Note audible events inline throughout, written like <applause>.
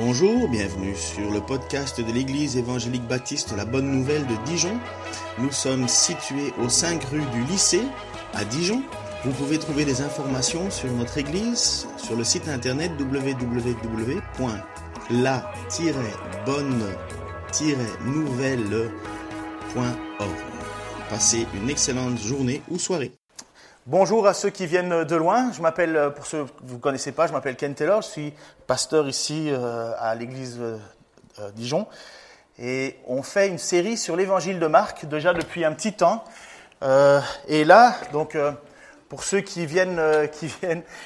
Bonjour, bienvenue sur le podcast de l'Église évangélique baptiste La Bonne Nouvelle de Dijon. Nous sommes situés aux 5 rue du lycée à Dijon. Vous pouvez trouver des informations sur notre Église sur le site internet www.la-bonne-nouvelle.org. Passez une excellente journée ou soirée. Bonjour à ceux qui viennent de loin. Je m'appelle, euh, pour ceux que vous ne connaissez pas, je m'appelle Ken Taylor. Je suis pasteur ici euh, à l'église euh, Dijon. Et on fait une série sur l'évangile de Marc déjà depuis un petit temps. et là, donc, pour ceux qui viennent,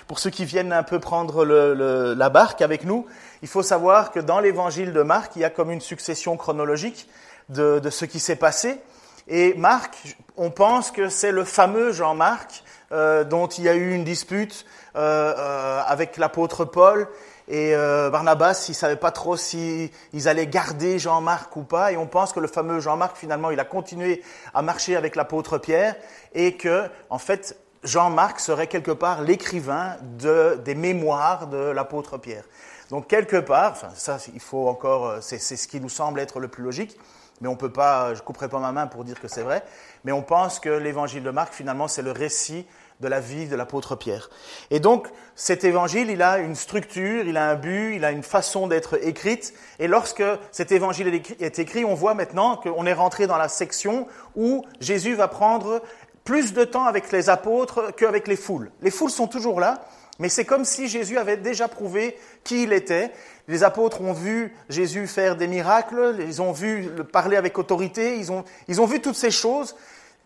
pour ceux qui viennent un peu prendre la barque avec nous, il faut savoir que dans l'évangile de Marc, il y a comme une succession chronologique de, de ce qui s'est passé. Et Marc, on pense que c'est le fameux Jean-Marc euh, dont il y a eu une dispute euh, euh, avec l'apôtre Paul. Et Barnabas, il savait pas trop s'ils allaient garder Jean-Marc ou pas. Et on pense que le fameux Jean-Marc, finalement, il a continué à marcher avec l'apôtre Pierre et que, en fait, Jean-Marc serait quelque part l'écrivain de, des mémoires de l'apôtre Pierre. Donc quelque part, ça, il faut encore, c'est ce qui nous semble être le plus logique mais on peut pas, je couperai pas ma main pour dire que c'est vrai, mais on pense que l'évangile de Marc, finalement, c'est le récit de la vie de l'apôtre Pierre. Et donc, cet évangile, il a une structure, il a un but, il a une façon d'être écrite. Et lorsque cet évangile est écrit, on voit maintenant qu'on est rentré dans la section où Jésus va prendre plus de temps avec les apôtres qu'avec les foules. Les foules sont toujours là, mais c'est comme si Jésus avait déjà prouvé qui il était. Les apôtres ont vu Jésus faire des miracles, ils ont vu le parler avec autorité, ils ont, ils ont vu toutes ces choses,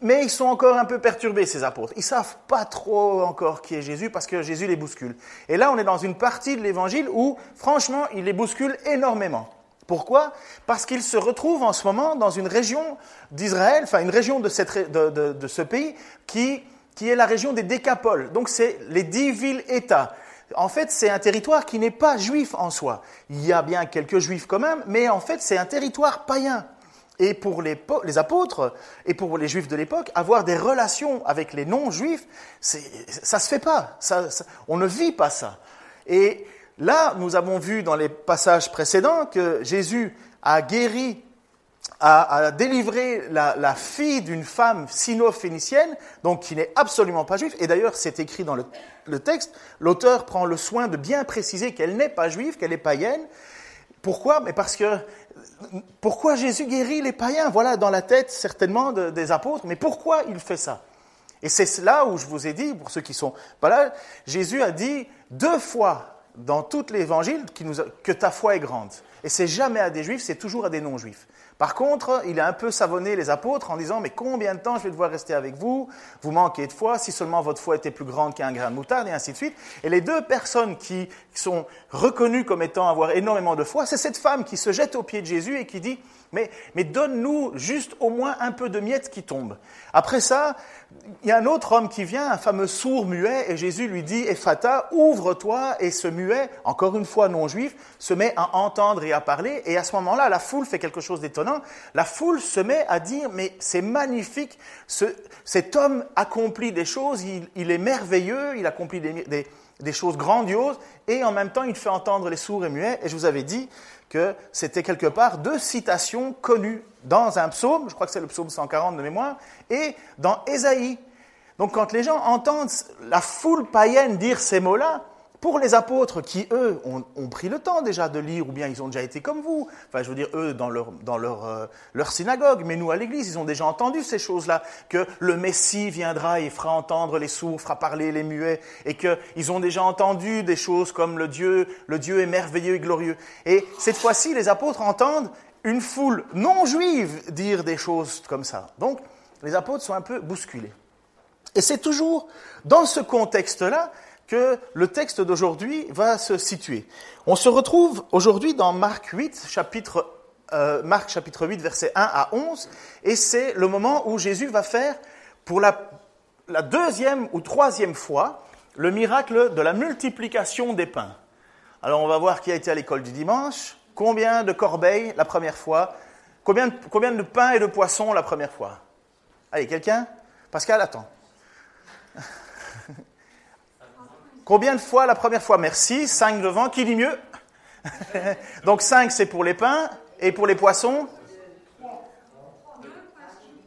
mais ils sont encore un peu perturbés, ces apôtres. Ils savent pas trop encore qui est Jésus parce que Jésus les bouscule. Et là, on est dans une partie de l'évangile où, franchement, il les bouscule énormément. Pourquoi? Parce qu'ils se retrouvent en ce moment dans une région d'Israël, enfin une région de, ce pays qui, qui est la région des Décapoles. Donc c'est les dix villes-États. En fait, c'est un territoire qui n'est pas juif en soi. Il y a bien quelques juifs quand même, mais en fait, c'est un territoire païen. Et pour les, apôtres et pour les juifs de l'époque, avoir des relations avec les non-juifs, ça se fait pas. On ne vit pas ça. Et là, nous avons vu dans les passages précédents que Jésus a guéri a, délivré la, la fille d'une femme sino-phénicienne, donc qui n'est absolument pas juive. Et d'ailleurs, c'est écrit dans le, le texte, l'auteur prend le soin de bien préciser qu'elle n'est pas juive, qu'elle est païenne. Pourquoi? Mais parce que pourquoi Jésus guérit les païens? Voilà dans la tête certainement de, des apôtres. Mais pourquoi il fait ça? Et c'est là où je vous ai dit, pour ceux qui sont pas là, Jésus a dit deux fois dans tout l'évangile que ta foi est grande. Et c'est jamais à des juifs, c'est toujours à des non-juifs. Par contre, il a un peu savonné les apôtres en disant, mais combien de temps je vais devoir rester avec vous? Vous manquez de foi, si seulement votre foi était plus grande qu'un grain de moutarde, et ainsi de suite. Et les deux personnes qui sont reconnues comme étant avoir énormément de foi, c'est cette femme qui se jette aux pieds de Jésus et qui dit, mais, donne-nous juste au moins un peu de miettes qui tombent. Après ça, il y a un autre homme qui vient, un fameux sourd muet, et Jésus lui dit, Ephata, ouvre-toi, et ce muet, encore une fois non juif, se met à entendre et à parler, et à ce moment-là, la foule fait quelque chose d'étonnant. La foule se met à dire, mais c'est magnifique, ce, cet homme accomplit des choses, il, est merveilleux, il accomplit des, des, des choses grandioses, et en même temps, il fait entendre les sourds et muets, et je vous avais dit, que c'était quelque part deux citations connues dans un psaume, je crois que c'est le psaume 140 de mémoire, et dans Ésaïe. Donc quand les gens entendent la foule païenne dire ces mots-là, pour les apôtres qui, eux, ont, pris le temps déjà de lire, ou bien ils ont déjà été comme vous, enfin je veux dire, eux, dans leur, dans leur, euh, leur synagogue, mais nous à l'église, ils ont déjà entendu ces choses-là, que le Messie viendra et fera entendre les sourds, fera parler les muets, et qu'ils ont déjà entendu des choses comme le Dieu, le Dieu est merveilleux et glorieux. Et cette fois-ci, les apôtres entendent une foule non juive dire des choses comme ça. Donc, les apôtres sont un peu bousculés. Et c'est toujours dans ce contexte-là que le texte d'aujourd'hui va se situer. On se retrouve aujourd'hui dans Marc 8, chapitre, euh, Marc chapitre 8, versets 1 à 11, et c'est le moment où Jésus va faire, pour la, la deuxième ou troisième fois, le miracle de la multiplication des pains. Alors on va voir qui a été à l'école du dimanche, combien de corbeilles la première fois, combien, combien de pains et de poissons la première fois. Allez, quelqu'un? Pascal, attends. Combien de fois la première fois? Merci. Cinq devant. Qui dit mieux? <laughs> Donc 5 c'est pour les pains et pour les poissons?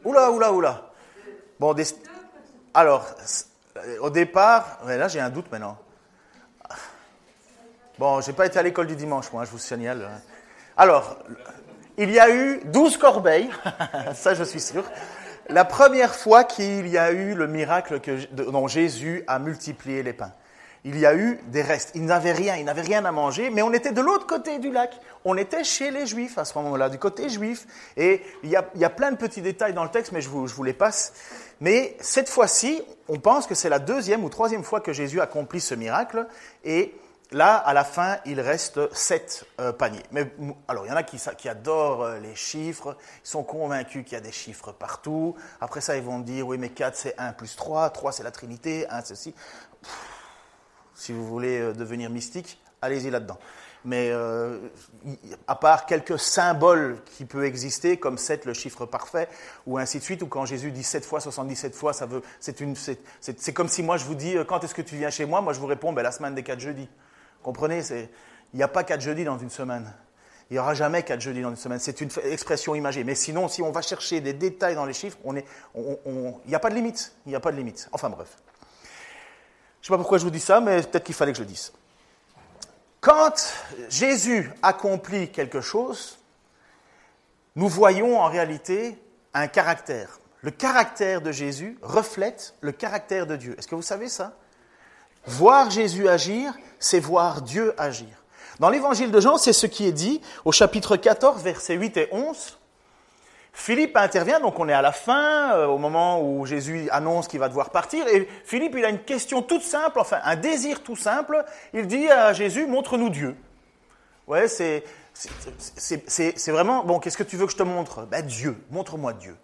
Oula, oula, oula. Bon, alors, au départ, là j'ai un doute maintenant. Bon, j'ai pas été à l'école du dimanche, moi, je vous signale. Alors, il y a eu 12 corbeilles, <laughs> ça je suis sûr. La première fois qu'il y a eu le miracle dont Jésus a multiplié les pains il y a eu des restes. Ils n'avaient rien, ils n'avaient rien à manger, mais on était de l'autre côté du lac. On était chez les Juifs à ce moment-là, du côté juif. Et il y, a, plein de petits détails dans le texte, mais je vous, les passe. Mais cette fois-ci, on pense que c'est la deuxième ou troisième fois que Jésus accomplit ce miracle. Et là, à la fin, il reste sept euh, paniers. Mais alors, il y en a qui, qui adorent euh, les chiffres, ils sont convaincus qu'il y a des chiffres partout. Après ça, ils vont dire, oui, mais 4, c'est 1 plus 3, 3, c'est la Trinité, 1, ceci. Si vous voulez euh, devenir mystique, allez-y là-dedans. Mais euh, à part quelques symboles qui peuvent exister, comme 7, le chiffre parfait, ou ainsi de suite, ou quand Jésus dit 7 fois, 77 fois, ça veut, c'est, une, c'est, c'est, comme si moi je vous dis, euh, quand est-ce que tu viens chez moi? Moi je vous réponds, ben, la semaine des 4 jeudis. Comprenez? Il n'y a pas 4 jeudis dans une semaine. Il n'y aura jamais 4 jeudis dans une semaine. C'est une expression imagée. Mais sinon, si on va chercher des détails dans les chiffres, on il n'y a pas de limite. Il n'y a pas de limite. Enfin bref. Je ne sais pas pourquoi je vous dis ça, mais peut-être qu'il fallait que je le dise. Quand Jésus accomplit quelque chose, nous voyons en réalité un caractère. Le caractère de Jésus reflète le caractère de Dieu. Est-ce que vous savez ça? Voir Jésus agir, c'est voir Dieu agir. Dans l'évangile de Jean, c'est ce qui est dit au chapitre 14, versets 8 et 11. Philippe intervient, donc on est à la fin, euh, au moment où Jésus annonce qu'il va devoir partir, et Philippe, il a une question toute simple, enfin un désir tout simple, il dit à Jésus, montre-nous Dieu. Ouais, c'est, c'est, vraiment, bon, qu'est-ce que tu veux que je te montre? Ben Dieu, montre-moi Dieu.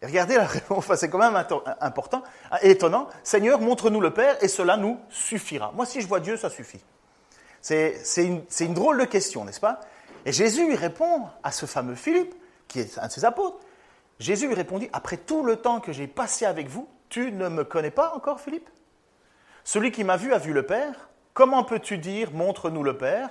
Et regardez la c'est quand même important, étonnant, Seigneur, montre-nous le Père, et cela nous suffira. Moi, si je vois Dieu, ça suffit. C'est, une, une drôle de question, n'est-ce pas? Et Jésus lui répond à ce fameux Philippe, qui est un de ses apôtres. Jésus lui répondit, après tout le temps que j'ai passé avec vous, tu ne me connais pas encore, Philippe? Celui qui m'a vu a vu le Père. Comment peux-tu dire, montre-nous le Père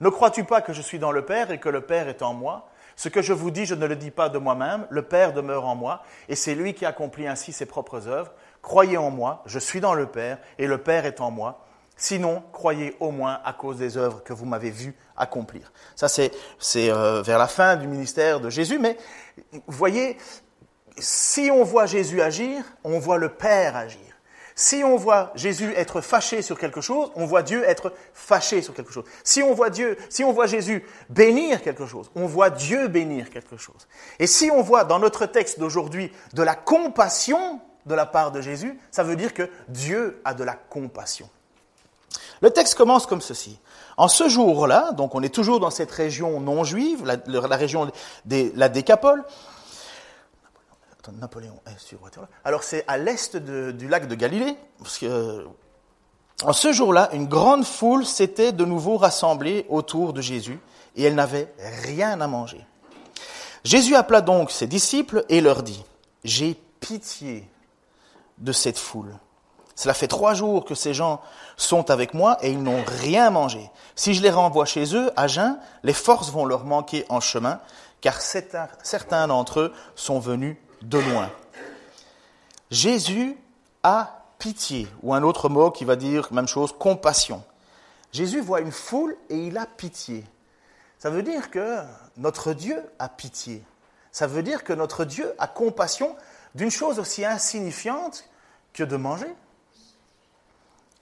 Ne crois-tu pas que je suis dans le Père et que le Père est en moi? Ce que je vous dis, je ne le dis pas de moi-même, le Père demeure en moi, et c'est lui qui accomplit ainsi ses propres œuvres. Croyez en moi, je suis dans le Père, et le Père est en moi. Sinon, croyez au moins à cause des œuvres que vous m'avez vues accomplir. Ça, c'est euh, vers la fin du ministère de Jésus, mais voyez, si on voit Jésus agir, on voit le Père agir. Si on voit Jésus être fâché sur quelque chose, on voit Dieu être fâché sur quelque chose. Si on voit Dieu, si on voit Jésus bénir quelque chose, on voit Dieu bénir quelque chose. Et si on voit dans notre texte d'aujourd'hui de la compassion de la part de Jésus, ça veut dire que Dieu a de la compassion. Le texte commence comme ceci. En ce jour-là, donc on est toujours dans cette région non juive, la, région de la Décapole. Napoléon est sur Alors c'est à l'est du lac de Galilée, parce que en ce jour-là, une grande foule s'était de nouveau rassemblée autour de Jésus, et elle n'avait rien à manger. Jésus appela donc ses disciples et leur dit, J'ai pitié de cette foule cela fait trois jours que ces gens sont avec moi et ils n'ont rien mangé. Si je les renvoie chez eux, à jeun, les forces vont leur manquer en chemin, car certains d'entre eux sont venus de loin. Jésus a pitié, ou un autre mot qui va dire même chose, compassion. Jésus voit une foule et il a pitié. Ça veut dire que notre Dieu a pitié. Ça veut dire que notre Dieu a compassion d'une chose aussi insignifiante que de manger.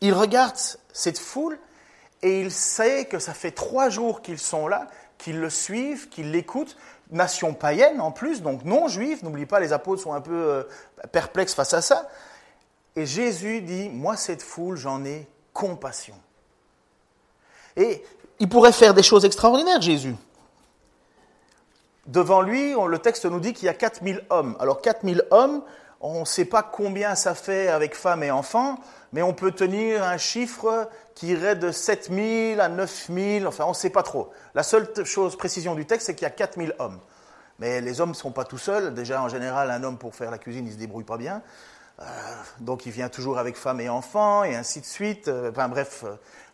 Il regarde cette foule et il sait que ça fait trois jours qu'ils sont là, qu'ils le suivent, qu'ils l'écoutent. Nation païenne en plus, donc non juif. N'oublie pas, les apôtres sont un peu euh, perplexes face à ça. Et Jésus dit, moi cette foule, j'en ai compassion. Et il pourrait faire des choses extraordinaires, Jésus. Devant lui, le texte nous dit qu'il y a 4000 hommes. Alors 4000 hommes, on ne sait pas combien ça fait avec femmes et enfants mais on peut tenir un chiffre qui irait de 7000 à 9000, enfin on ne sait pas trop. La seule chose, précision du texte, c'est qu'il y a 4000 hommes. Mais les hommes ne sont pas tout seuls. Déjà, en général, un homme pour faire la cuisine, il ne se débrouille pas bien. donc il vient toujours avec femme et enfant, et ainsi de suite. enfin bref,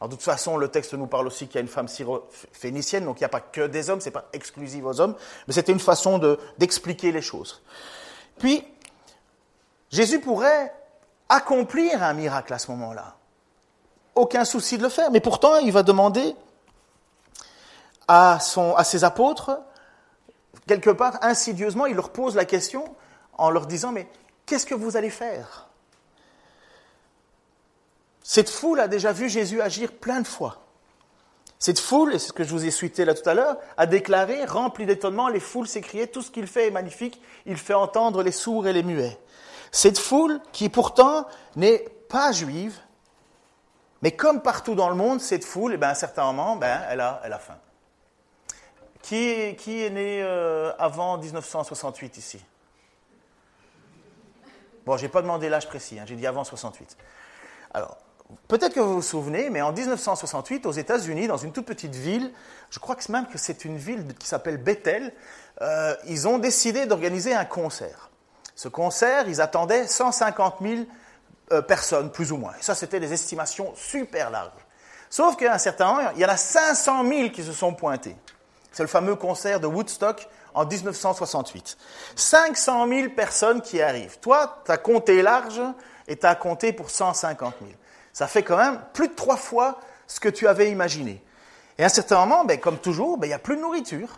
alors, de toute façon, le texte nous parle aussi qu'il y a une femme syro-phénicienne, donc il n'y a pas que des hommes, ce n'est pas exclusif aux hommes, mais c'était une façon d'expliquer les choses. Puis, Jésus pourrait accomplir un miracle à ce moment-là. Aucun souci de le faire, mais pourtant, il va demander à, ses apôtres, quelque part, insidieusement, il leur pose la question en leur disant, mais qu'est-ce que vous allez faire? Cette foule a déjà vu Jésus agir plein de fois. Cette foule, et c'est ce que je vous ai suité là tout à l'heure, a déclaré, rempli d'étonnement, les foules s'écriaient, tout ce qu'il fait est magnifique, il fait entendre les sourds et les muets. Cette foule, qui pourtant n'est pas juive, mais comme partout dans le monde, cette foule, eh ben, à un certain moment, ben, elle, a, elle a faim. Qui, qui est né euh, avant 1968 ici? Bon, je n'ai pas demandé l'âge précis, hein, j'ai dit avant 68. Alors, Peut-être que vous vous souvenez, mais en 1968, aux États-Unis, dans une toute petite ville, je crois que même que c'est une ville qui s'appelle Bethel, euh, ils ont décidé d'organiser un concert. Ce concert, ils attendaient 150 000 euh, personnes, plus ou moins. Ça, c'était des estimations super larges. Sauf qu'à un certain moment, il y en a 500 000 qui se sont pointés. C'est le fameux concert de Woodstock en 1968. 500 000 personnes qui arrivent. Toi, tu as compté large et tu as compté pour 150 000. Ça fait quand même plus de trois fois ce que tu avais imaginé. Et à un certain moment, ben, comme toujours, ben, il n'y a plus de nourriture.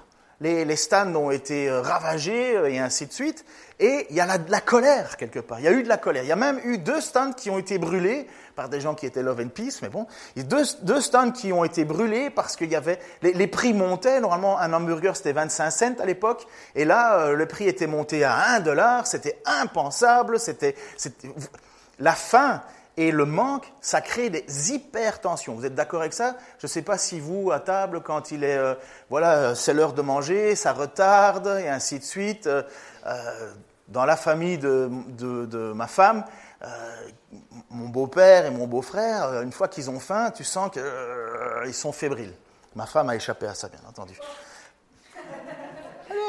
Les, stands ont été euh, ravagés euh, et ainsi de suite. Et il y a de la colère quelque part. Il y a eu de la colère. Il y a même eu deux stands qui ont été brûlés par des gens qui étaient love and peace, mais bon. Il y a deux, deux stands qui ont été brûlés parce qu'il y avait les, prix montaient. Normalement, un hamburger c'était 25 cents à l'époque, et là euh, le prix était monté à 1 dollar. C'était impensable. C'était la faim et le manque, ça crée des hypertensions. Vous êtes d'accord avec ça? Je ne sais pas si vous, à table, quand il est, euh, voilà, euh, c'est l'heure de manger, ça retarde, et ainsi de suite. Euh, dans la famille de, de, ma femme, mon beau-père et mon beau-frère, une fois qu'ils ont faim, tu sens qu'ils sont fébriles. Ma femme a échappé à ça, bien entendu.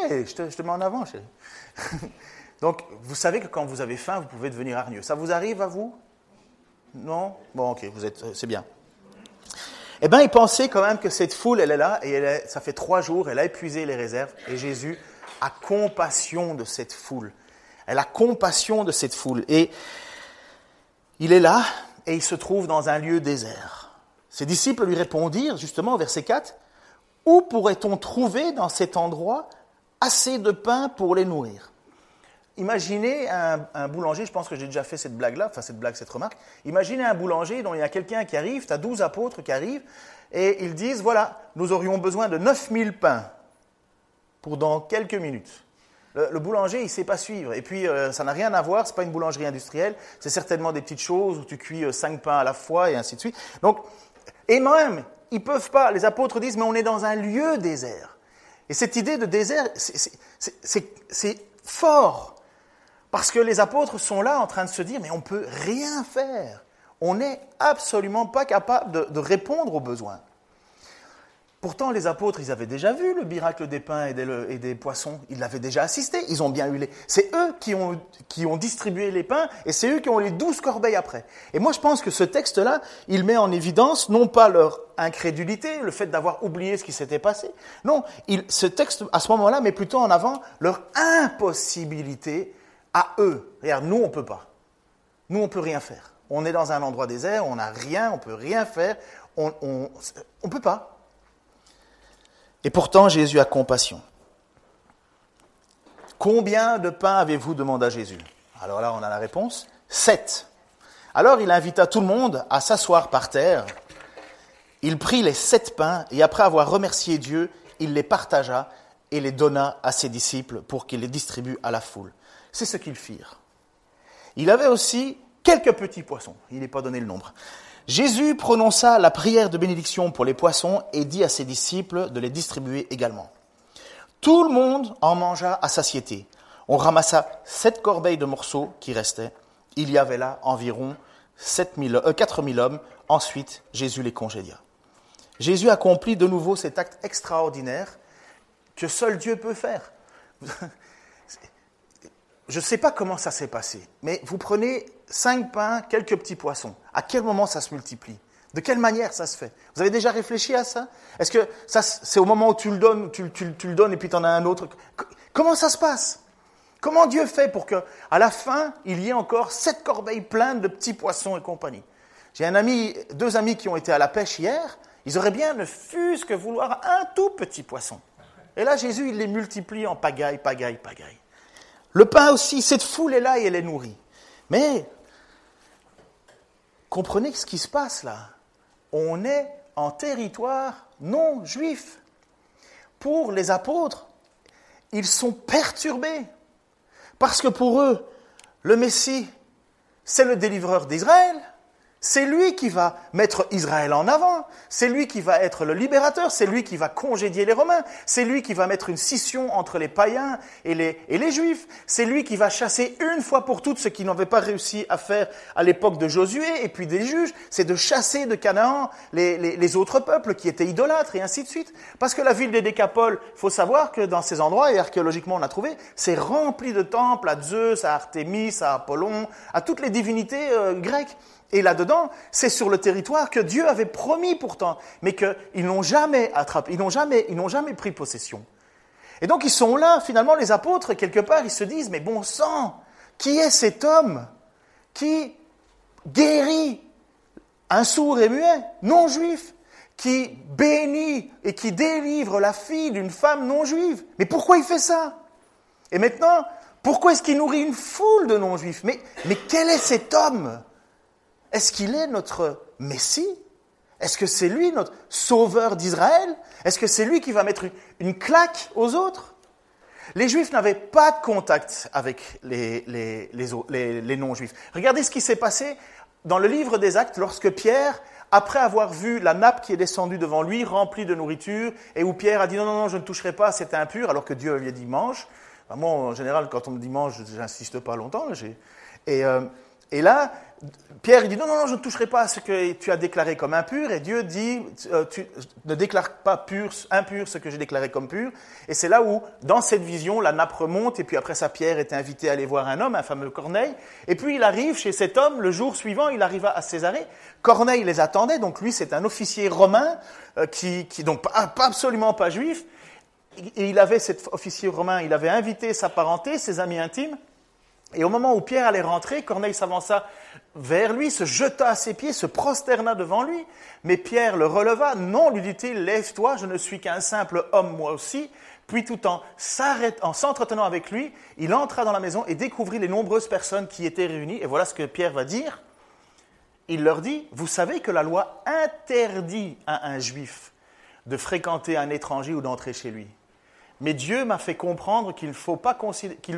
Allez, je te, je te mets en avant, chérie. <laughs> Donc, vous savez que quand vous avez faim, vous pouvez devenir hargneux. Ça vous arrive à vous? Non Bon, ok, vous êtes, c'est bien. Eh bien, il pensait quand même que cette foule, elle est là, et ça fait trois jours, elle a épuisé les réserves, et Jésus a compassion de cette foule. Elle a compassion de cette foule. Et il est là, et il se trouve dans un lieu désert. Ses disciples lui répondirent, justement, au verset 4, Où pourrait-on trouver dans cet endroit assez de pain pour les nourrir? Imaginez un, boulanger, je pense que j'ai déjà fait cette blague-là, enfin cette blague, cette remarque. Imaginez un boulanger dont il y a quelqu'un qui arrive, tu as 12 apôtres qui arrivent, et ils disent, voilà, nous aurions besoin de 9000 pains pour dans quelques minutes. Le, boulanger, il ne sait pas suivre. Et puis, euh, ça n'a rien à voir, ce n'est pas une boulangerie industrielle, c'est certainement des petites choses où tu cuis 5 euh, pains à la fois, et ainsi de suite. Donc, et même, ils peuvent pas, les apôtres disent, mais on est dans un lieu désert. Et cette idée de désert, c'est fort. Parce que les apôtres sont là en train de se dire, mais on ne peut rien faire. On n'est absolument pas capable de, répondre aux besoins. Pourtant, les apôtres, ils avaient déjà vu le miracle des pains et des, poissons. Ils l'avaient déjà assisté. Ils ont bien eu les. C'est eux qui ont, distribué les pains et c'est eux qui ont les douze corbeilles après. Et moi, je pense que ce texte-là, il met en évidence non pas leur incrédulité, le fait d'avoir oublié ce qui s'était passé. Non, ce texte, à ce moment-là, met plutôt en avant leur impossibilité à eux. Regarde, nous, on ne peut pas. Nous, on ne peut rien faire. On est dans un endroit désert, on n'a rien, on ne peut rien faire, on ne peut pas. Et pourtant, Jésus a compassion. Combien de pains avez-vous demandé à Jésus? Alors là, on a la réponse. Sept. Alors il invita tout le monde à s'asseoir par terre. Il prit les sept pains et après avoir remercié Dieu, il les partagea et les donna à ses disciples pour qu'ils les distribuent à la foule. C'est ce qu'ils firent. Il avait aussi quelques petits poissons, il n'est pas donné le nombre. Jésus prononça la prière de bénédiction pour les poissons et dit à ses disciples de les distribuer également. Tout le monde en mangea à satiété. On ramassa sept corbeilles de morceaux qui restaient. Il y avait là environ 4000 euh, hommes. Ensuite, Jésus les congédia. Jésus accomplit de nouveau cet acte extraordinaire que seul Dieu peut faire je ne sais pas comment ça s'est passé, mais vous prenez cinq pains, quelques petits poissons. À quel moment ça se multiplie? De quelle manière ça se fait? Vous avez déjà réfléchi à ça? Est-ce que ça, c'est au moment où tu le donnes, tu, tu, le donnes et puis tu en as un autre? Comment ça se passe? Comment Dieu fait pour que, à la fin, il y ait encore sept corbeilles pleines de petits poissons et compagnie? J'ai un ami, deux amis qui ont été à la pêche hier. Ils auraient bien ne fût-ce que vouloir un tout petit poisson. Et là, Jésus, il les multiplie en pagaille, pagaille, pagaille. Le pain aussi, cette foule est là et elle est nourrie. Mais comprenez ce qui se passe là. On est en territoire non juif. Pour les apôtres, ils sont perturbés. Parce que pour eux, le Messie, c'est le délivreur d'Israël. C'est lui qui va mettre Israël en avant, c'est lui qui va être le libérateur, c'est lui qui va congédier les Romains, c'est lui qui va mettre une scission entre les païens et les, et les Juifs, c'est lui qui va chasser une fois pour toutes ce qu'ils n'avaient pas réussi à faire à l'époque de Josué et puis des juges, c'est de chasser de Canaan les, les, les, autres peuples qui étaient idolâtres et ainsi de suite. Parce que la ville des Décapoles, faut savoir que dans ces endroits, et archéologiquement on a trouvé, c'est rempli de temples à Zeus, à Artémis, à Apollon, à toutes les divinités euh, grecques. Et là-dedans, c'est sur le territoire que Dieu avait promis pourtant, mais qu'ils n'ont jamais attrapé, ils n'ont jamais, ils n'ont jamais pris possession. Et donc ils sont là, finalement, les apôtres, quelque part, ils se disent, mais bon sang, qui est cet homme qui guérit un sourd et muet, non juif, qui bénit et qui délivre la fille d'une femme non juive Mais pourquoi il fait ça? Et maintenant, pourquoi est-ce qu'il nourrit une foule de non juifs mais, mais quel est cet homme? Est-ce qu'il est notre Messie? Est-ce que c'est lui notre sauveur d'Israël? Est-ce que c'est lui qui va mettre une, claque aux autres? Les Juifs n'avaient pas de contact avec les, non-Juifs. Regardez ce qui s'est passé dans le livre des Actes lorsque Pierre, après avoir vu la nappe qui est descendue devant lui, remplie de nourriture, et où Pierre a dit non, non, non, je ne toucherai pas, c'est impur, alors que Dieu lui a dit mange. moi, en général, quand on me dit mange, j'insiste pas longtemps. Et, euh, et là, Pierre, il dit non, non, non, je ne toucherai pas à ce que tu as déclaré comme impur. Et Dieu dit, euh, tu ne déclares pas pur, impur ce que j'ai déclaré comme pur. Et c'est là où, dans cette vision, la nappe remonte. Et puis après ça, Pierre est invité à aller voir un homme, un fameux Corneille. Et puis il arrive chez cet homme, le jour suivant, il arriva à Césarée. Corneille les attendait. Donc lui, c'est un officier romain, euh, qui, qui, donc pas, absolument pas juif. Et il avait cet officier romain, il avait invité sa parenté, ses amis intimes. Et au moment où Pierre allait rentrer, Corneille s'avança vers lui, se jeta à ses pieds, se prosterna devant lui. Mais Pierre le releva. Non, lui dit-il, lève-toi, je ne suis qu'un simple homme moi aussi. Puis tout en en s'entretenant avec lui, il entra dans la maison et découvrit les nombreuses personnes qui étaient réunies. Et voilà ce que Pierre va dire. Il leur dit, vous savez que la loi interdit à un juif de fréquenter un étranger ou d'entrer chez lui. Mais Dieu m'a fait comprendre qu'il faut,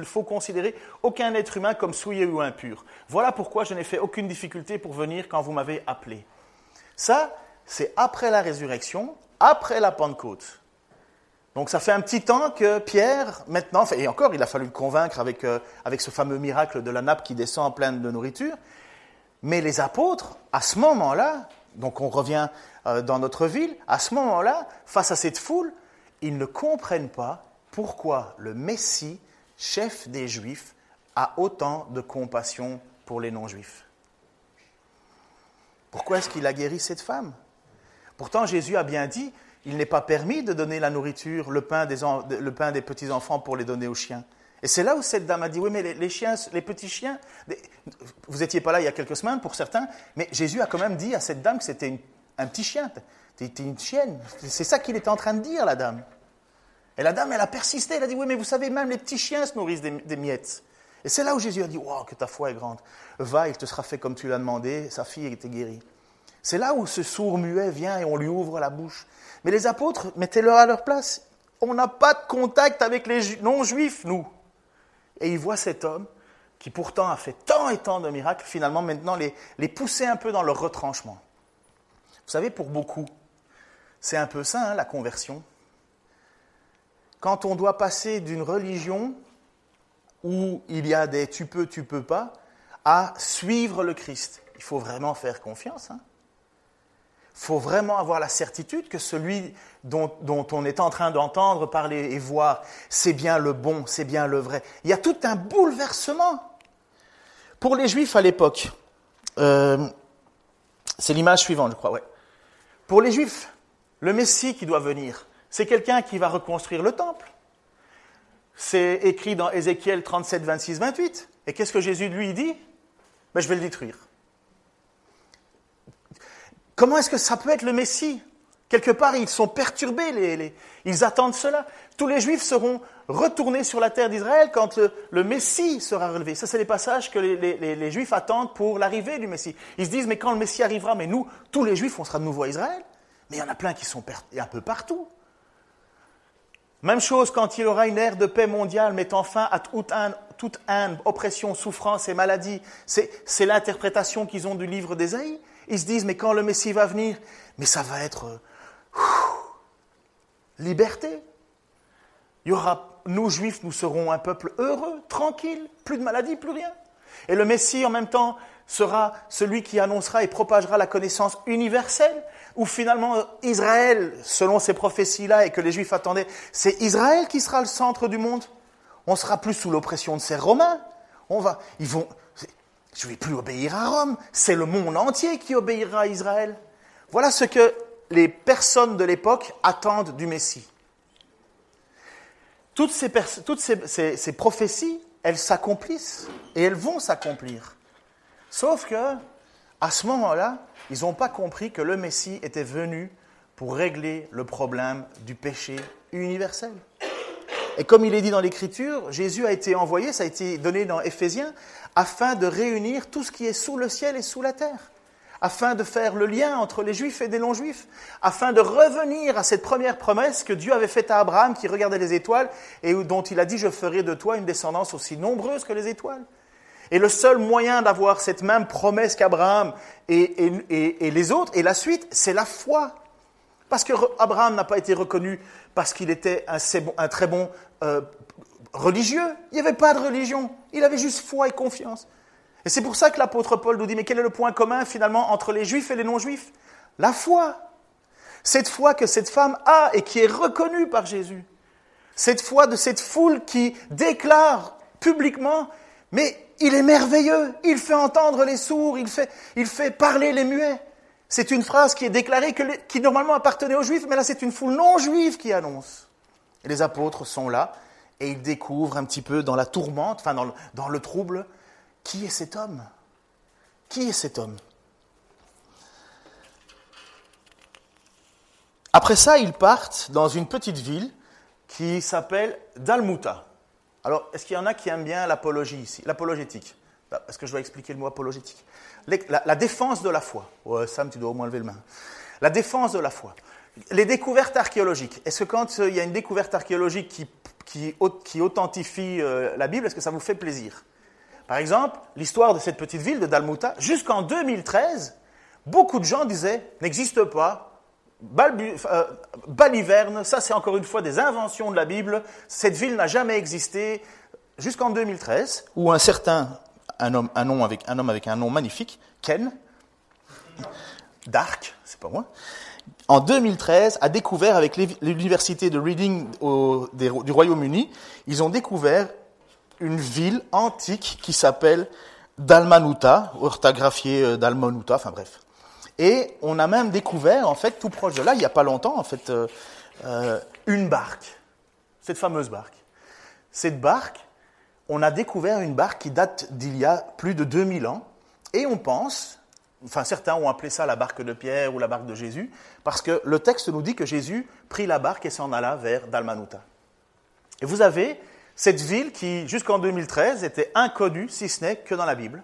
faut considérer aucun être humain comme souillé ou impur. Voilà pourquoi je n'ai fait aucune difficulté pour venir quand vous m'avez appelé. Ça, c'est après la résurrection, après la Pentecôte. Donc ça fait un petit temps que Pierre, maintenant, et encore, il a fallu le convaincre avec, euh, avec ce fameux miracle de la nappe qui descend en pleine de nourriture. Mais les apôtres, à ce moment-là, donc on revient euh, dans notre ville, à ce moment-là, face à cette foule, ils ne comprennent pas pourquoi le Messie, chef des Juifs, a autant de compassion pour les non-juifs. Pourquoi est-ce qu'il a guéri cette femme? Pourtant, Jésus a bien dit, il n'est pas permis de donner la nourriture, le pain des, petits-enfants pour les donner aux chiens. Et c'est là où cette dame a dit, oui, mais les, chiens, les petits chiens, vous n'étiez pas là il y a quelques semaines pour certains, mais Jésus a quand même dit à cette dame que c'était un petit chien, c'était une chienne. C'est ça qu'il était en train de dire, la dame. Et la dame, elle a persisté, elle a dit, oui, mais vous savez, même les petits chiens se nourrissent des, miettes. Et c'est là où Jésus a dit, wow, que ta foi est grande. Va, il te sera fait comme tu l'as demandé, sa fille était guérie. C'est là où ce sourd muet vient et on lui ouvre la bouche. Mais les apôtres, mettez-le à leur place. On n'a pas de contact avec les non-juifs, nous. Et ils voient cet homme qui pourtant a fait tant et tant de miracles, finalement maintenant les, les pousser un peu dans leur retranchement. Vous savez, pour beaucoup, c'est un peu ça, hein, la conversion quand on doit passer d'une religion où il y a des tu peux, tu peux pas, à suivre le Christ. Il faut vraiment faire confiance. Hein. faut vraiment avoir la certitude que celui dont, on est en train d'entendre parler et voir, c'est bien le bon, c'est bien le vrai. Il y a tout un bouleversement. Pour les Juifs à l'époque, euh, c'est l'image suivante, je crois. Pour les Juifs, le Messie qui doit venir, c'est quelqu'un qui va reconstruire le temple. C'est écrit dans Ézéchiel 37, 26, 28. Et qu'est-ce que Jésus lui dit? Ben, Je vais le détruire. Comment est-ce que ça peut être le Messie? Quelque part, ils sont perturbés, ils attendent cela. Tous les Juifs seront retournés sur la terre d'Israël quand le, Messie sera relevé. Ça, c'est les passages que les, Juifs attendent pour l'arrivée du Messie. Ils se disent, mais quand le Messie arrivera, mais nous, tous les Juifs, on sera de nouveau à Israël. Mais il y en a plein qui sont un peu partout. Même chose quand il y aura une ère de paix mondiale mettant fin à toute, toute oppression, souffrance et maladie. C'est l'interprétation qu'ils ont du livre d'Ésaïe. Ils se disent, mais quand le Messie va venir, mais ça va être euh, liberté. Il y aura, nous juifs, nous serons un peuple heureux, tranquille, plus de maladie, plus rien. Et le Messie, en même temps, sera celui qui annoncera et propagera la connaissance universelle, où finalement Israël, selon ces prophéties-là et que les Juifs attendaient, c'est Israël qui sera le centre du monde. On sera plus sous l'oppression de ces Romains. On va, ils vont, je ne vais plus obéir à Rome, c'est le monde entier qui obéira à Israël. Voilà ce que les personnes de l'époque attendent du Messie. Toutes ces prophéties, elles s'accomplissent et elles vont s'accomplir. Sauf que, à ce moment-là, ils n'ont pas compris que le Messie était venu pour régler le problème du péché universel. Et comme il est dit dans l'Écriture, Jésus a été envoyé, ça a été donné dans Éphésiens, afin de réunir tout ce qui est sous le ciel et sous la terre, afin de faire le lien entre les juifs et les non-juifs, afin de revenir à cette première promesse que Dieu avait faite à Abraham qui regardait les étoiles et dont il a dit, je ferai de toi une descendance aussi nombreuse que les étoiles. Et le seul moyen d'avoir cette même promesse qu'Abraham et, les autres, et la suite, c'est la foi. Parce que Abraham n'a pas été reconnu parce qu'il était un, un, très bon euh, religieux. Il n'y avait pas de religion. Il avait juste foi et confiance. Et c'est pour ça que l'apôtre Paul nous dit, mais quel est le point commun finalement entre les juifs et les non-juifs? La foi. Cette foi que cette femme a et qui est reconnue par Jésus. Cette foi de cette foule qui déclare publiquement, mais il est merveilleux, il fait entendre les sourds, il fait, parler les muets. C'est une phrase qui est déclarée, qui normalement appartenait aux Juifs, mais là c'est une foule non juive qui annonce. Les apôtres sont là et ils découvrent un petit peu dans la tourmente, enfin dans le, dans le trouble, qui est cet homme? Qui est cet homme? Après ça, ils partent dans une petite ville qui s'appelle Dalmuta. Alors, est-ce qu'il y en a qui aiment bien l'apologie ici, l'apologétique? Est-ce que je dois expliquer le mot apologétique? La, défense de la foi. Sam, tu dois au moins lever le main. La défense de la foi. Les découvertes archéologiques. Est-ce que quand euh, il y a une découverte archéologique qui, authentifie euh, la Bible, est-ce que ça vous fait plaisir? Par exemple, l'histoire de cette petite ville de Dalmuta, jusqu'en 2013, beaucoup de gens disaient n'existe pas, Baliverne, ça c'est encore une fois des inventions de la Bible, cette ville n'a jamais existé, jusqu'en 2013, où un certain un homme, nom avec, un homme avec un nom magnifique, Ken, Dark, c'est pas moi, en 2013 a découvert avec l'université de Reading du Royaume-Uni, ils ont découvert une ville antique qui s'appelle Dalmanuta, orthographié euh, Dalmanuta, enfin bref. Et on a même découvert, en fait, tout proche de là, il n'y a pas longtemps, en fait, euh, euh, une barque, cette fameuse barque. Cette barque, on a découvert une barque qui date d'il y a plus de 2000 ans, et on pense, enfin certains ont appelé ça la barque de Pierre ou la barque de Jésus, parce que le texte nous dit que Jésus prit la barque et s'en alla vers Dalmanuta. Et vous avez cette ville qui, jusqu'en 2013, était inconnue, si ce n'est que dans la Bible.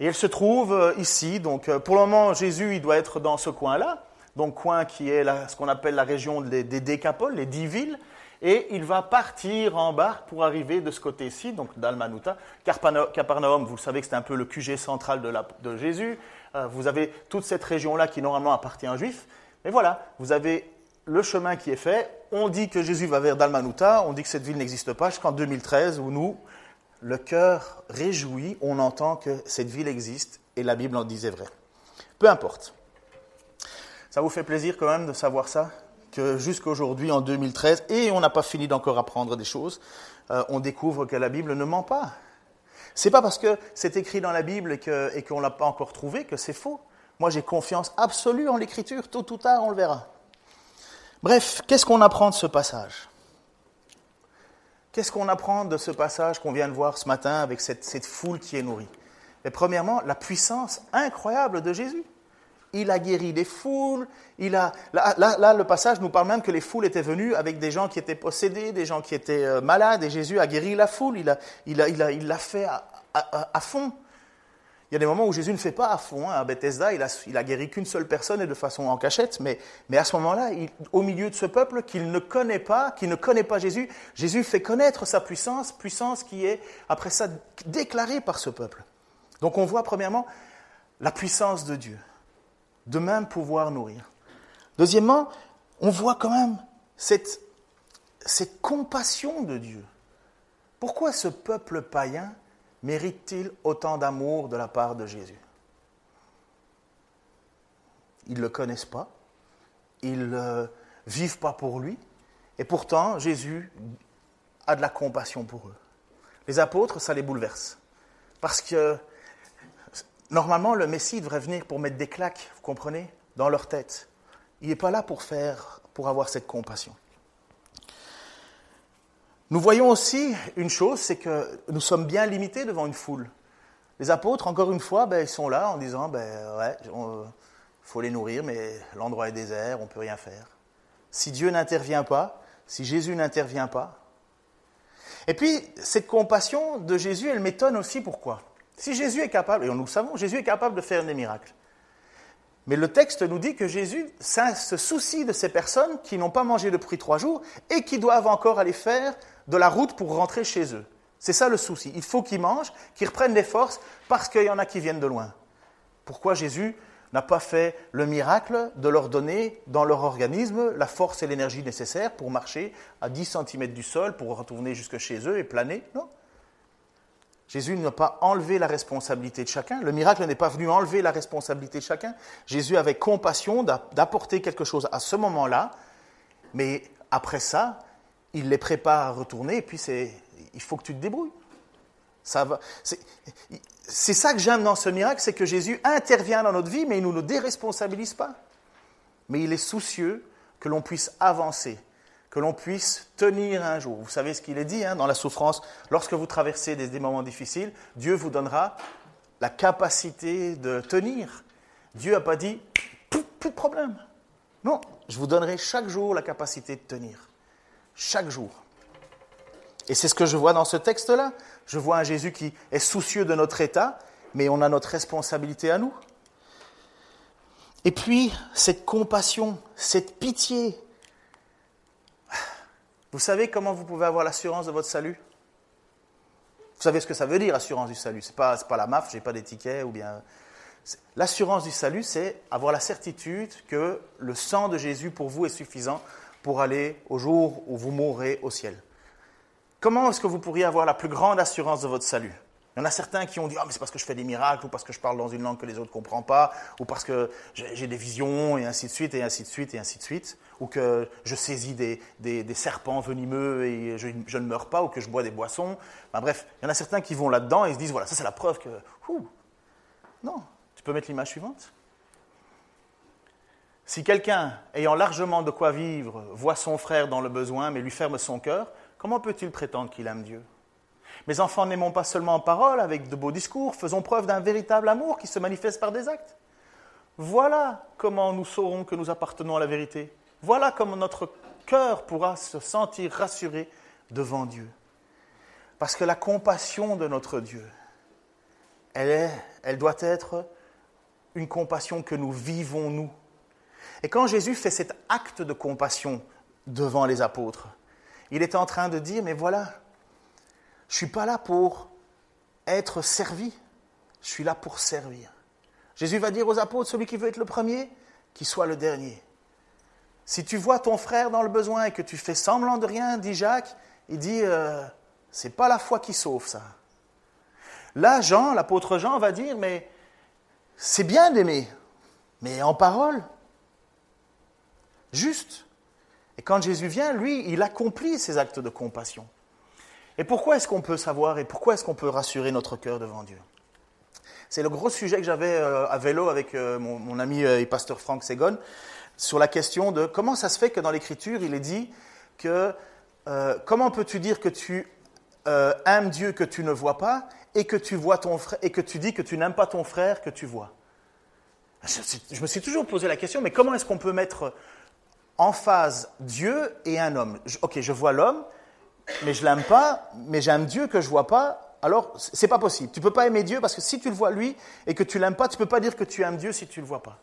Et elle se trouve euh, ici, donc euh, pour le moment, Jésus, il doit être dans ce coin-là, donc coin qui est ce qu'on appelle la région des, Décapoles, les dix villes, et il va partir en barque pour arriver de ce côté-ci, donc d'Almanuta. Capernaum, vous le savez que c'est un peu le QG central de, Jésus. Euh, vous avez toute cette région-là qui normalement appartient aux Juifs. Mais voilà, vous avez le chemin qui est fait. On dit que Jésus va vers Dalmanuta, on dit que cette ville n'existe pas jusqu'en 2013 où nous, le cœur réjoui, on entend que cette ville existe et la Bible en disait vrai. Peu importe. Ça vous fait plaisir quand même de savoir ça Que jusqu'aujourd'hui, en 2013, et on n'a pas fini d'encore apprendre des choses, euh, on découvre que la Bible ne ment pas. C'est pas parce que c'est écrit dans la Bible et qu'on ne l'a pas encore trouvé que c'est faux. Moi, j'ai confiance absolue en l'écriture. Tôt ou tard, on le verra. Bref, qu'est-ce qu'on apprend de ce passage? Qu'est-ce qu'on apprend de ce passage qu'on vient de voir ce matin avec cette, foule qui est nourrie? Premièrement, la puissance incroyable de Jésus. Il a guéri des foules. Il a, là, le passage nous parle même que les foules étaient venues avec des gens qui étaient possédés, des gens qui étaient euh, malades, et Jésus a guéri la foule. Il l'a il a, il a, fait à, fond. Il y a des moments où Jésus ne fait pas à fond. Hein. À Bethesda, il a, il a guéri qu'une seule personne et de façon en cachette. Mais, mais à ce moment-là, au milieu de ce peuple qu'il ne connaît pas, qui ne connaît pas Jésus, Jésus fait connaître sa puissance, puissance qui est après ça déclarée par ce peuple. Donc on voit premièrement la puissance de Dieu, de même pouvoir nourrir. Deuxièmement, on voit quand même cette, cette compassion de Dieu. Pourquoi ce peuple païen mérite-t-il autant d'amour de la part de Jésus? Ils ne le connaissent pas, ils ne vivent pas pour lui, et pourtant Jésus a de la compassion pour eux. Les apôtres, ça les bouleverse, parce que normalement le Messie devrait venir pour mettre des claques, vous comprenez, dans leur tête. Il n'est pas là pour faire, pour avoir cette compassion. Nous voyons aussi une chose, c'est que nous sommes bien limités devant une foule. Les apôtres, encore une fois, ben, ils sont là en disant, ben ouais, il faut les nourrir, mais l'endroit est désert, on ne peut rien faire. Si Dieu n'intervient pas, si Jésus n'intervient pas. Et puis, cette compassion de Jésus, elle m'étonne aussi pourquoi? Si Jésus est capable, et nous le savons, Jésus est capable de faire des miracles. Mais le texte nous dit que Jésus se soucie de ces personnes qui n'ont pas mangé depuis trois jours et qui doivent encore aller faire de la route pour rentrer chez eux. C'est ça le souci. Il faut qu'ils mangent, qu'ils reprennent des forces parce qu'il y en a qui viennent de loin. Pourquoi Jésus n'a pas fait le miracle de leur donner dans leur organisme la force et l'énergie nécessaires pour marcher à 10 cm du sol, pour retourner jusque chez eux et planer? Non. Jésus n'a pas enlevé la responsabilité de chacun. Le miracle n'est pas venu enlever la responsabilité de chacun. Jésus avait compassion d'apporter quelque chose à ce moment-là, mais après ça, il les prépare à retourner, et puis c'est, il faut que tu te débrouilles. Ça va, c'est ça que j'aime dans ce miracle, c'est que Jésus intervient dans notre vie, mais il ne nous déresponsabilise pas. Mais il est soucieux que l'on puisse avancer, que l'on puisse tenir un jour. Vous savez ce qu'il est dit hein, dans la souffrance, lorsque vous traversez des, moments difficiles, Dieu vous donnera la capacité de tenir. Dieu n'a pas dit, plus de problème. Non, je vous donnerai chaque jour la capacité de tenir chaque jour. Et c'est ce que je vois dans ce texte-là. Je vois un Jésus qui est soucieux de notre état, mais on a notre responsabilité à nous. Et puis, cette compassion, cette pitié. Vous savez comment vous pouvez avoir l'assurance de votre salut? Vous savez ce que ça veut dire, assurance du salut? Ce n'est pas, pas la MAF, je n'ai pas ou bien. L'assurance du salut, c'est avoir la certitude que le sang de Jésus pour vous est suffisant pour aller au jour où vous mourrez au ciel. Comment est-ce que vous pourriez avoir la plus grande assurance de votre salut? Il y en a certains qui ont dit Ah, mais c'est parce que je fais des miracles, ou parce que je parle dans une langue que les autres ne comprennent pas, ou parce que j'ai des visions, et ainsi de suite, et ainsi de suite, et ainsi de suite, ou que je saisis des, des, serpents venimeux et je, ne meurs pas, ou que je bois des boissons. bref, il y en a certains qui vont là-dedans et se disent Voilà, ça c'est la preuve que. Non, tu peux mettre l'image suivante? Si quelqu'un, ayant largement de quoi vivre, voit son frère dans le besoin, mais lui ferme son cœur, comment peut-il prétendre qu'il aime Dieu? Mes enfants, n'aimons pas seulement en parole, avec de beaux discours, faisons preuve d'un véritable amour qui se manifeste par des actes. Voilà comment nous saurons que nous appartenons à la vérité. Voilà comment notre cœur pourra se sentir rassuré devant Dieu. Parce que la compassion de notre Dieu, elle, est, elle doit être une compassion que nous vivons, nous, et quand Jésus fait cet acte de compassion devant les apôtres, il est en train de dire, mais voilà, je ne suis pas là pour être servi, je suis là pour servir. Jésus va dire aux apôtres, celui qui veut être le premier, qu'il soit le dernier. Si tu vois ton frère dans le besoin et que tu fais semblant de rien, dit Jacques, il dit, euh, c'est pas la foi qui sauve ça. Là, Jean, l'apôtre Jean va dire, mais c'est bien d'aimer, mais en parole, juste. Et quand Jésus vient, lui, il accomplit ces actes de compassion. Et pourquoi est-ce qu'on peut savoir et pourquoi est-ce qu'on peut rassurer notre cœur devant Dieu? C'est le gros sujet que j'avais euh, à vélo avec euh, mon, ami euh, et pasteur Franck Segon sur la question de comment ça se fait que dans l'Écriture, il est dit que comment peux-tu dire que tu aimes Dieu que tu ne vois pas et que tu vois ton frère et que tu dis que tu n'aimes pas ton frère que tu vois? Je, me suis toujours posé la question, mais comment est-ce qu'on peut mettre en phase Dieu et un homme Ok, je vois l'homme, mais je l'aime pas, mais j'aime Dieu que je vois pas. Alors, c'est pas possible. Tu peux pas aimer Dieu parce que si tu le vois lui et que tu l'aimes pas, tu peux pas dire que tu aimes Dieu si tu le vois pas.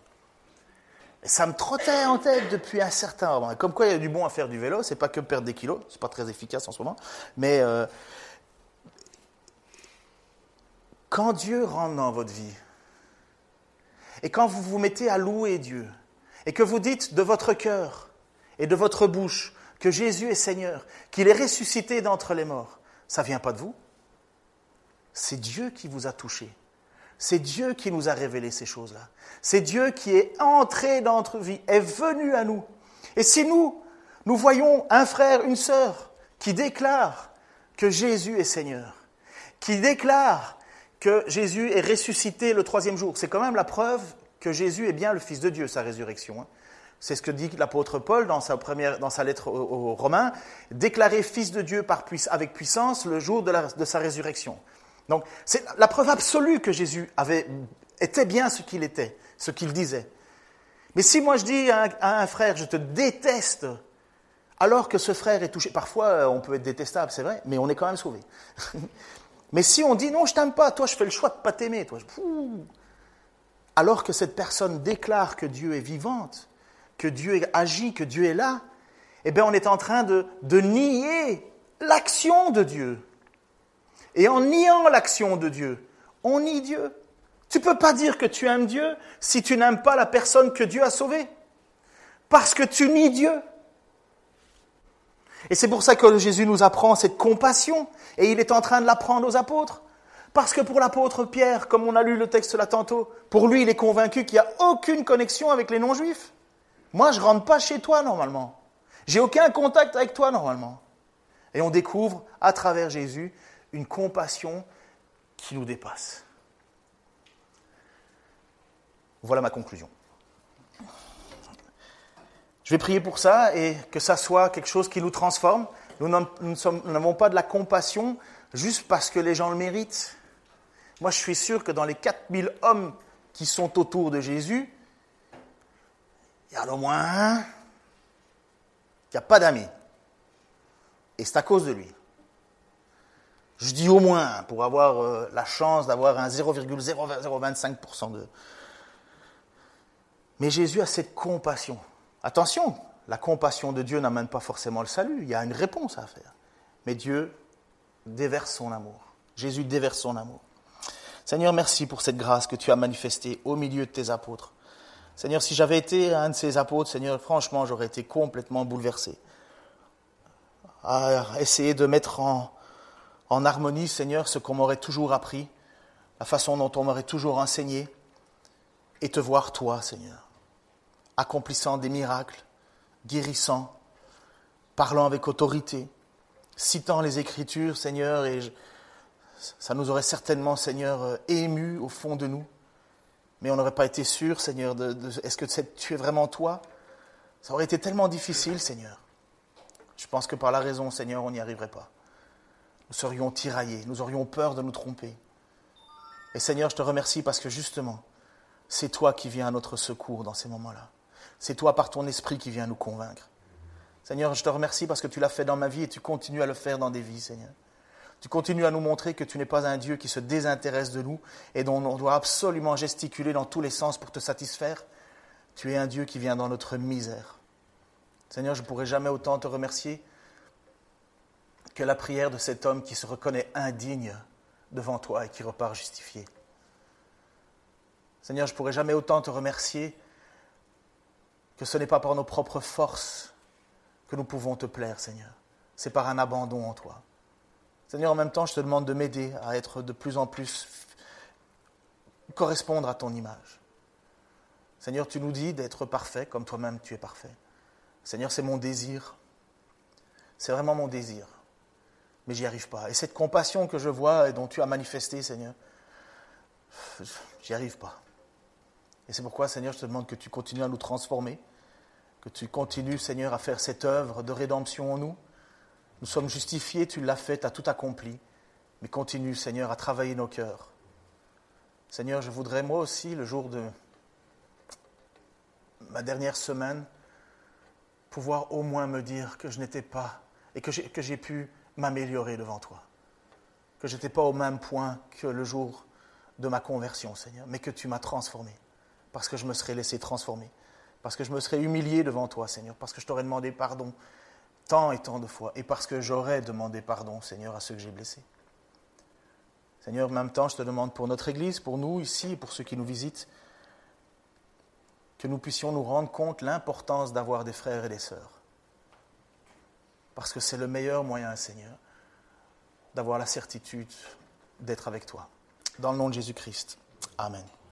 Ça me trottait en tête depuis un certain moment. comme quoi, il y a du bon à faire du vélo. C'est pas que perdre des kilos. C'est pas très efficace en ce moment. Mais euh, quand Dieu rentre dans votre vie, et quand vous vous mettez à louer Dieu, et que vous dites de votre cœur et de votre bouche que Jésus est Seigneur, qu'il est ressuscité d'entre les morts, ça ne vient pas de vous. C'est Dieu qui vous a touché. C'est Dieu qui nous a révélé ces choses-là. C'est Dieu qui est entré dans notre vie, est venu à nous. Et si nous, nous voyons un frère, une sœur qui déclare que Jésus est Seigneur, qui déclare que Jésus est ressuscité le troisième jour. C'est quand même la preuve que Jésus est bien le Fils de Dieu, sa résurrection. Hein. C'est ce que dit l'apôtre Paul dans sa, première, dans sa lettre aux, Romains, déclaré Fils de Dieu avec puissance le jour de, sa résurrection. Donc c'est la preuve absolue que Jésus avait, était bien ce qu'il était, ce qu'il disait. Mais si moi je dis à un, frère, je te déteste, alors que ce frère est touché, parfois on peut être détestable, c'est vrai, mais on est quand même sauvé. <laughs> Mais si on dit non, je t'aime pas, toi je fais le choix de pas t'aimer, toi, alors que cette personne déclare que Dieu est vivante, que Dieu agit, que Dieu est là, eh bien on est en train de, nier l'action de Dieu. Et en niant l'action de Dieu, on nie Dieu. Tu ne peux pas dire que tu aimes Dieu si tu n'aimes pas la personne que Dieu a sauvée. Parce que tu nies Dieu. Et c'est pour ça que Jésus nous apprend cette compassion, et il est en train de l'apprendre aux apôtres. Parce que pour l'apôtre Pierre, comme on a lu le texte là tantôt, pour lui, il est convaincu qu'il n'y a aucune connexion avec les non-juifs. Moi, je ne rentre pas chez toi normalement. J'ai aucun contact avec toi normalement. Et on découvre à travers Jésus une compassion qui nous dépasse. Voilà ma conclusion. Je vais prier pour ça et que ça soit quelque chose qui nous transforme. Nous n'avons pas de la compassion juste parce que les gens le méritent. Moi, je suis sûr que dans les 4000 hommes qui sont autour de Jésus, il y a au moins un qui n'a pas d'amis. Et c'est à cause de lui. Je dis au moins pour avoir euh, la chance d'avoir un 0,0025% de... Mais Jésus a cette compassion. Attention, la compassion de Dieu n'amène pas forcément le salut, il y a une réponse à faire. Mais Dieu déverse son amour. Jésus déverse son amour. Seigneur, merci pour cette grâce que tu as manifestée au milieu de tes apôtres. Seigneur, si j'avais été un de ces apôtres, Seigneur, franchement, j'aurais été complètement bouleversé. À essayer de mettre en, harmonie, Seigneur, ce qu'on m'aurait toujours appris, la façon dont on m'aurait toujours enseigné, et te voir toi, Seigneur accomplissant des miracles, guérissant, parlant avec autorité, citant les Écritures, Seigneur, et ça nous aurait certainement, Seigneur, euh, ému au fond de nous. Mais on n'aurait pas été sûr, Seigneur, de, est-ce que tu es vraiment toi? Ça aurait été tellement difficile, Seigneur. Je pense que par la raison, Seigneur, on n'y arriverait pas. Nous serions tiraillés, nous aurions peur de nous tromper. Et Seigneur, je te remercie parce que justement, c'est toi qui viens à notre secours dans ces moments-là. C'est toi par ton esprit qui viens nous convaincre. Seigneur, je te remercie parce que tu l'as fait dans ma vie et tu continues à le faire dans des vies, Seigneur. Tu continues à nous montrer que tu n'es pas un Dieu qui se désintéresse de nous et dont on doit absolument gesticuler dans tous les sens pour te satisfaire. Tu es un Dieu qui vient dans notre misère. Seigneur, je ne pourrai jamais autant te remercier que la prière de cet homme qui se reconnaît indigne devant toi et qui repart justifié. Seigneur, je ne pourrai jamais autant te remercier que ce n'est pas par nos propres forces que nous pouvons te plaire, Seigneur. C'est par un abandon en toi. Seigneur, en même temps, je te demande de m'aider à être de plus en plus correspondre à ton image. Seigneur, tu nous dis d'être parfait comme toi-même tu es parfait. Seigneur, c'est mon désir. C'est vraiment mon désir. Mais j'y arrive pas. Et cette compassion que je vois et dont tu as manifesté, Seigneur, j'y arrive pas. Et c'est pourquoi, Seigneur, je te demande que tu continues à nous transformer, que tu continues, Seigneur, à faire cette œuvre de rédemption en nous. Nous sommes justifiés, tu l'as fait, tu as tout accompli. Mais continue, Seigneur, à travailler nos cœurs. Seigneur, je voudrais moi aussi, le jour de ma dernière semaine, pouvoir au moins me dire que je n'étais pas et que j'ai pu m'améliorer devant toi. Que je n'étais pas au même point que le jour de ma conversion, Seigneur, mais que tu m'as transformé, parce que je me serais laissé transformer, parce que je me serais humilié devant toi, Seigneur, parce que je t'aurais demandé pardon tant et tant de fois, et parce que j'aurais demandé pardon, Seigneur, à ceux que j'ai blessés. Seigneur, en même temps, je te demande pour notre Église, pour nous ici, pour ceux qui nous visitent, que nous puissions nous rendre compte l'importance d'avoir des frères et des sœurs. Parce que c'est le meilleur moyen, Seigneur, d'avoir la certitude d'être avec toi. Dans le nom de Jésus-Christ. Amen.